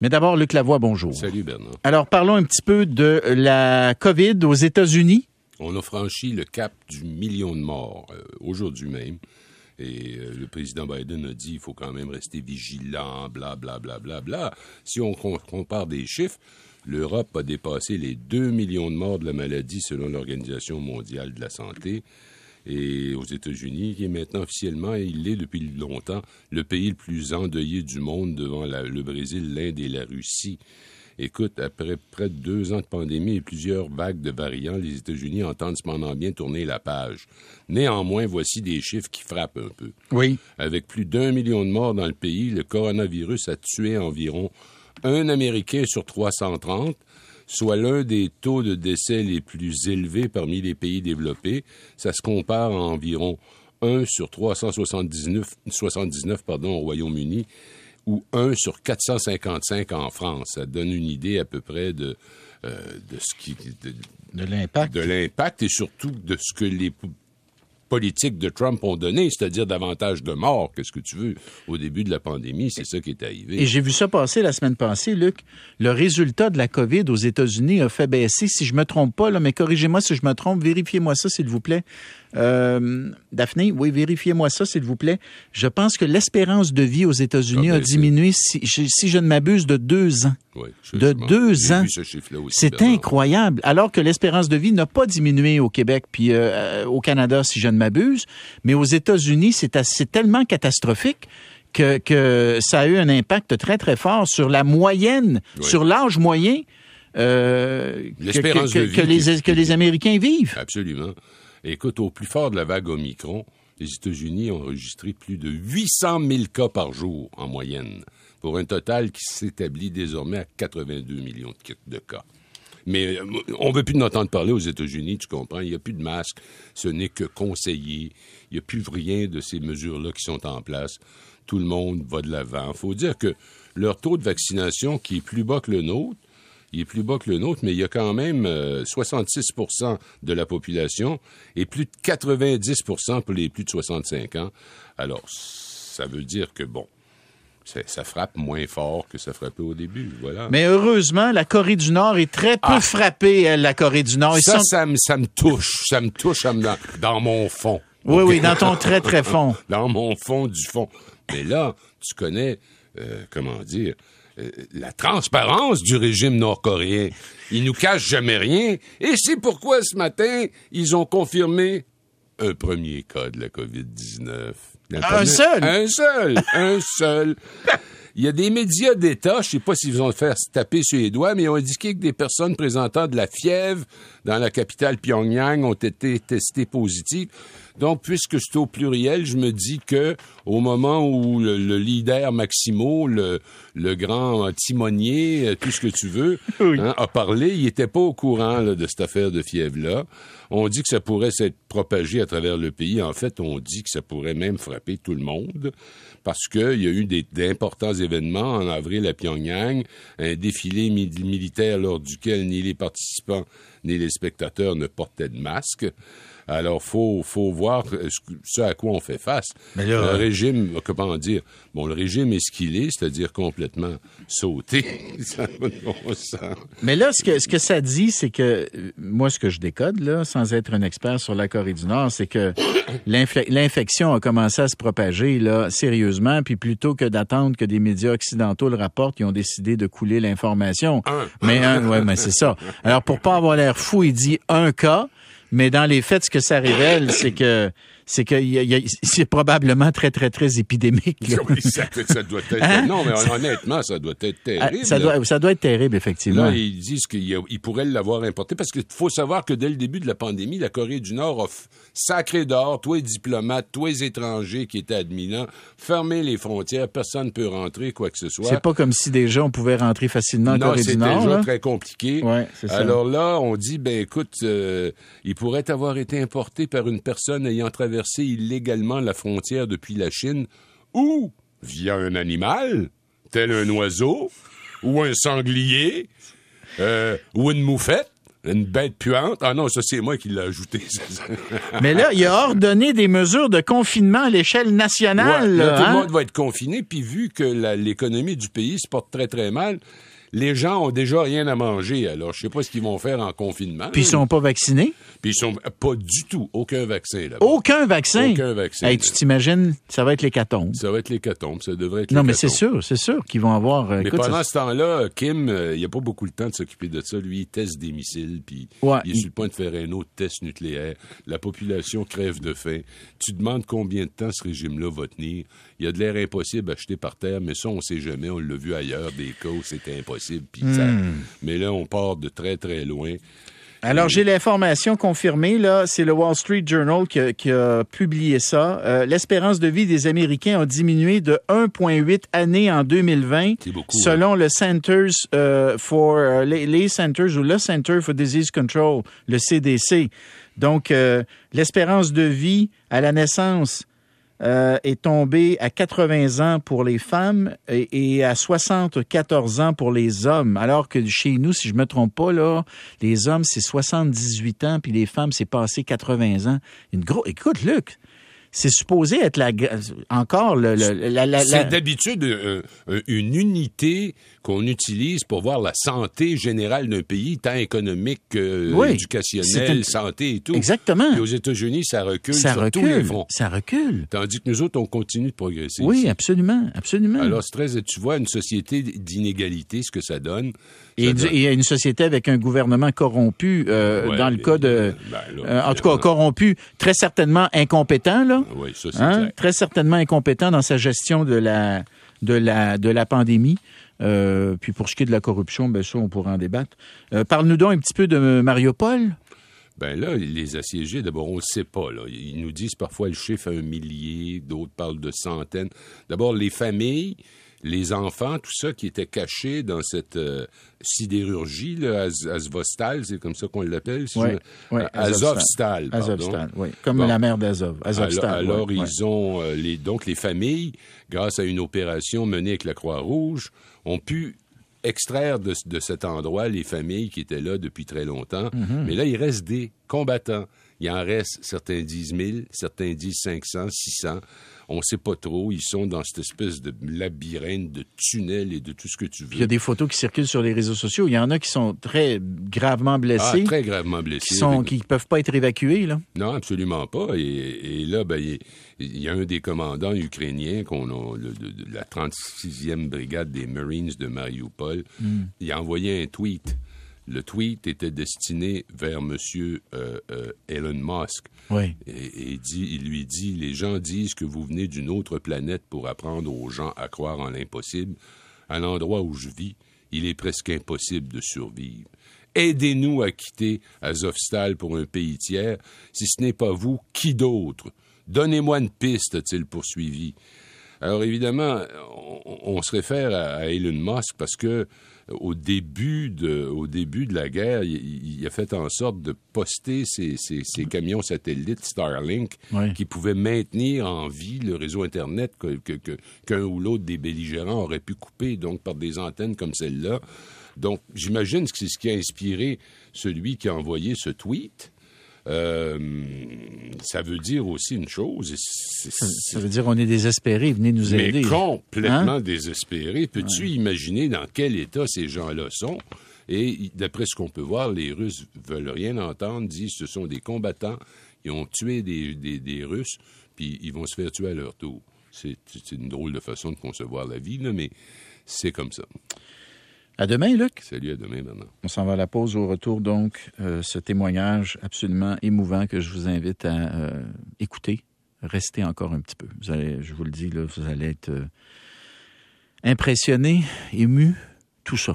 Mais d'abord, Luc Lavoie, bonjour. Salut Bernard. Alors, parlons un petit peu de la COVID aux États-Unis. On a franchi le cap du million de morts euh, aujourd'hui même. Et euh, le président Biden a dit il faut quand même rester vigilant, bla bla bla bla bla. Si on compare des chiffres, l'Europe a dépassé les 2 millions de morts de la maladie selon l'Organisation mondiale de la santé. Et aux États-Unis, qui est maintenant officiellement, et il est depuis longtemps, le pays le plus endeuillé du monde devant le Brésil, l'Inde et la Russie. Écoute, après près de deux ans de pandémie et plusieurs vagues de variants, les États-Unis entendent cependant bien tourner la page. Néanmoins, voici des chiffres qui frappent un peu. Oui. Avec plus d'un million de morts dans le pays, le coronavirus a tué environ un Américain sur 330 soit l'un des taux de décès les plus élevés parmi les pays développés. Ça se compare à environ 1 sur 379 79, pardon, au Royaume-Uni ou 1 sur 455 en France. Ça donne une idée à peu près de, euh, de ce qui... De, l'impact. De l'impact et surtout de ce que les politiques de Trump ont donné, c'est-à-dire davantage de morts. Qu'est-ce que tu veux? Au début de la pandémie, c'est ça qui est arrivé. Et j'ai vu ça passer la semaine passée, Luc. Le résultat de la COVID aux États-Unis a fait baisser, si je me trompe pas, là, mais corrigez-moi si je me trompe, vérifiez-moi ça, s'il vous plaît. Euh, Daphné, oui, vérifiez-moi ça, s'il vous plaît. Je pense que l'espérance de vie aux États-Unis a diminué, si, je ne m'abuse, de deux ans. Oui, de deux ans. C'est incroyable. Alors que l'espérance de vie n'a pas diminué au Québec puis euh, euh, au Canada, si je ne m'abuse, mais aux États-Unis, c'est tellement catastrophique que, que, ça a eu un impact très, très fort sur la moyenne, sur l'âge moyen euh, que, que, les, que les Américains vivent. Absolument. Écoute, au plus fort de la vague Omicron, les États-Unis ont enregistré plus de 800 000 cas par jour en moyenne, pour un total qui s'établit désormais à 82 millions de cas. Mais euh, on ne veut plus d'entendre parler aux États-Unis, tu comprends? Il n'y a plus de masque. Ce n'est que conseillé. Il n'y a plus rien de ces mesures-là qui sont en place. Tout le monde va de l'avant. Il faut dire que leur taux de vaccination, qui est plus bas que le nôtre, il est plus bas que le nôtre, mais il y a quand même 66% euh, de la population et plus de 90% pour les plus de 65 ans. Alors, ça veut dire que, bon, ça frappe moins fort que ça frappait au début, voilà. Mais heureusement, la Corée du Nord est très peu ah. frappée, elle, la Corée du Nord. ça, ça, me, ça me touche, ça me touche dans, mon fond. Oui, oui, dans ton très, très fond. dans mon fond du fond. Mais là, tu connais, euh, comment dire, la transparence du régime nord-coréen. Ils nous cachent jamais rien. Et c'est pourquoi ce matin, ils ont confirmé un premier cas de la COVID-19. Un seul? Un seul, un seul. Il y a des médias d'État, je sais pas s'ils vont faire taper sur les doigts, mais ils ont indiqué que des personnes présentant de la fièvre dans la capitale Pyongyang ont été testées positives. Donc, puisque c'est au pluriel, je me dis que au moment où le, leader Maximo, le, le, grand timonier, euh, tout ce que tu veux, hein, a parlé, il était pas au courant de cette affaire de fièvre-là. On dit que ça pourrait s'être propagé à travers le pays. En fait, on dit que ça pourrait même frapper tout le monde parce qu'il y a eu d'importants événements en avril à Pyongyang, un défilé militaire lors duquel ni les participants ni les spectateurs ne portaient de masque. Alors, faut, faut voir ce à quoi on fait face. le régime, comment dire, bon, le régime est ce qu'il est, c'est-à-dire complètement sauté. Mais là, ce que, ce que ça dit, c'est que, moi, ce que je décode, là, sans être un expert sur la Corée du Nord, c'est que l'infection a commencé à se propager, là, sérieusement, puis plutôt que d'attendre que des médias occidentaux le rapportent, ils ont décidé de couler l'information. Mais un, ouais, mais c'est ça. Alors, pour pas avoir l'air fou, il dit un cas, mais dans les faits, ce que ça révèle, c'est que c'est que c'est probablement très, très, très épidémique. Oui, ça, doit être... Hein? Non, mais honnêtement, ça doit être ah, terrible. Ça doit, ça doit être terrible, effectivement. Là, ils disent qu'ils pourraient l'avoir importé parce qu'il faut savoir que dès le début de la pandémie, la Corée du Nord a sacré d'or, tous les diplomates, tous les étrangers qui étaient admis là, fermer les frontières, personne ne peut rentrer, quoi que ce soit. C'est pas comme si déjà on pouvait rentrer facilement en Corée du Nord. Non, c'est déjà très compliqué. Ouais, Alors là, on dit, ben écoute, euh, il pourrait avoir été importé par une personne ayant traversé illégalement la frontière depuis la Chine ou via un animal, tel un oiseau ou un sanglier euh, ou une moufette. Une bête puante. Ah non, ça, c'est moi qui l'ai ajouté. Mais là, il a ordonné des mesures de confinement à l'échelle nationale. Ouais, là, tout hein? le monde va être confiné, puis vu que l'économie du pays se porte très, très mal, les gens ont déjà rien à manger. Alors, je sais pas ce qu'ils vont faire en confinement. Puis ils sont pas vaccinés? Puis ils sont pas du tout, aucun vaccin là-bas. Aucun vaccin? Aucun vaccin. Hey, tu t'imagines, ça va être l'hécatombe. Ça va être l'hécatombe, ça devrait être Non, mais c'est sûr, c'est sûr qu'ils vont avoir. euh, Mais écoute, pendant ça- ce temps-là, Kim, euh, il a pas beaucoup le temps de s'occuper de ça. Lui, il teste des missiles, puis Ouais. il est sur le point de faire un autre test nucléaire. La population crève de faim. Tu demandes combien de temps ce régime-là va tenir. Il y a de l'air impossible à jeter par terre, mais ça, on sait jamais. On l'a vu ailleurs, des cas où c'était impossible. Puis ça- Hmm. Mais là, on part de très, très loin. Alors, j'ai l'information confirmée, là. C'est le Wall Street Journal qui a, qui a publié ça. Euh, L'espérance de vie des Américains a diminué de 1,8 années en 2020. C'est beaucoup, hein. Selon le Centers euh, for, euh, les, les Centers ou le Center for Disease Control, le CDC. Donc, euh, l'espérance de vie à la naissance euh, est tombée à 80 ans pour les femmes et, à 74 ans pour les hommes. Alors que chez nous, si je me trompe pas, là, les hommes, c'est 78 ans, puis les femmes, c'est passé 80 ans. Une gros... Écoute, Luc, c'est supposé être la... encore le, le- la... C'est d'habitude euh, euh, une unité qu'on utilise pour voir la santé générale d'un pays, tant économique que Oui. éducationnelle, une- santé et tout. Exactement. Puis aux États-Unis, ça recule Ça sur tous les recule. fronts. Ça recule. Tandis que nous autres, on continue de progresser. Oui, ici. absolument, absolument. Alors, très, tu vois, une société d'inégalité, ce que ça donne. et, et une société avec un gouvernement corrompu, euh, Ouais, dans le cas de... euh, ben là, euh, en tout cas, corrompu, très certainement incompétent, là. Oui, ça, c'est Hein? Très certainement incompétent dans sa gestion de la de la de la pandémie. Euh, puis pour ce qui est de la corruption, ben ça, on pourra en débattre. Euh, Parle-nous donc un petit peu de Mariupol. Ben là, les assiégés, d'abord, on ne sait pas. Là. Ils nous disent parfois le chiffre à un millier, d'autres parlent de centaines. D'abord, les familles, les enfants, tout ça qui était caché dans cette euh, sidérurgie, là, Az- Azovstal, c'est comme ça qu'on l'appelle. si je- ouais, Azovstal. Azovstal, oui. Comme Bon. la mer d'Azov. Alors, alors ils ont euh, les donc les familles, grâce à une opération menée avec la Croix-Rouge, ont pu extraire de, de cet endroit les familles qui étaient là depuis très longtemps. Mhm. Mais là, il reste des combattants. Il en reste, certains disent 1000, certains disent 500, 600. On ne sait pas trop. Ils sont dans cette espèce de labyrinthe de tunnels et de tout ce que tu veux. Il y a des photos qui circulent sur les réseaux sociaux. Il y en a qui sont très gravement Ah, blessés, très gravement blessés. qui Avec- qui peuvent pas être évacués là. Non, absolument pas. Et, et là, ben, il, il y a un des commandants ukrainiens, qu'on a, le- de, de la 36e brigade des Marines de Mariupol, il a envoyé un tweet. Le tweet était destiné vers M. Elon Musk. Oui. Et, dit, il lui dit, les gens disent que vous venez d'une autre planète pour apprendre aux gens à croire en l'impossible. À l'endroit où je vis, il est presque impossible de survivre. Aidez-nous à quitter Azovstal pour un pays tiers. Si ce n'est pas vous, qui d'autre? Donnez-moi une piste, a-t-il poursuivi. Alors évidemment, on, on se réfère à, à Elon Musk parce que au début de, au début de la guerre, il, il a fait en sorte de poster ses camions satellites Starlink Oui. qui pouvaient maintenir en vie le réseau Internet que- que- que- qu'un ou l'autre des belligérants aurait pu couper, donc par des antennes comme celle-là. Donc, j'imagine que c'est ce qui a inspiré celui qui a envoyé ce tweet. Euh, ça veut dire aussi une chose, Ça, ça veut dire on est désespérés, venez nous mais aider. complètement Hein? désespéré. Peux-tu imaginer dans quel état ces gens-là sont? Et d'après ce qu'on peut voir, les Russes veulent rien entendre, disent que ce sont des combattants, ils ont tué des, des- des Russes, puis ils vont se faire tuer à leur tour. C'est c'est une drôle de façon de concevoir la vie, là, mais c'est comme ça. À demain, Luc. Salut, à demain, Bernard. On s'en va à la pause au retour, donc, euh, ce témoignage absolument émouvant que je vous invite à euh, écouter. Restez encore un petit peu. Vous allez, je vous le dis, là, vous allez être euh, impressionné, ému, tout ça.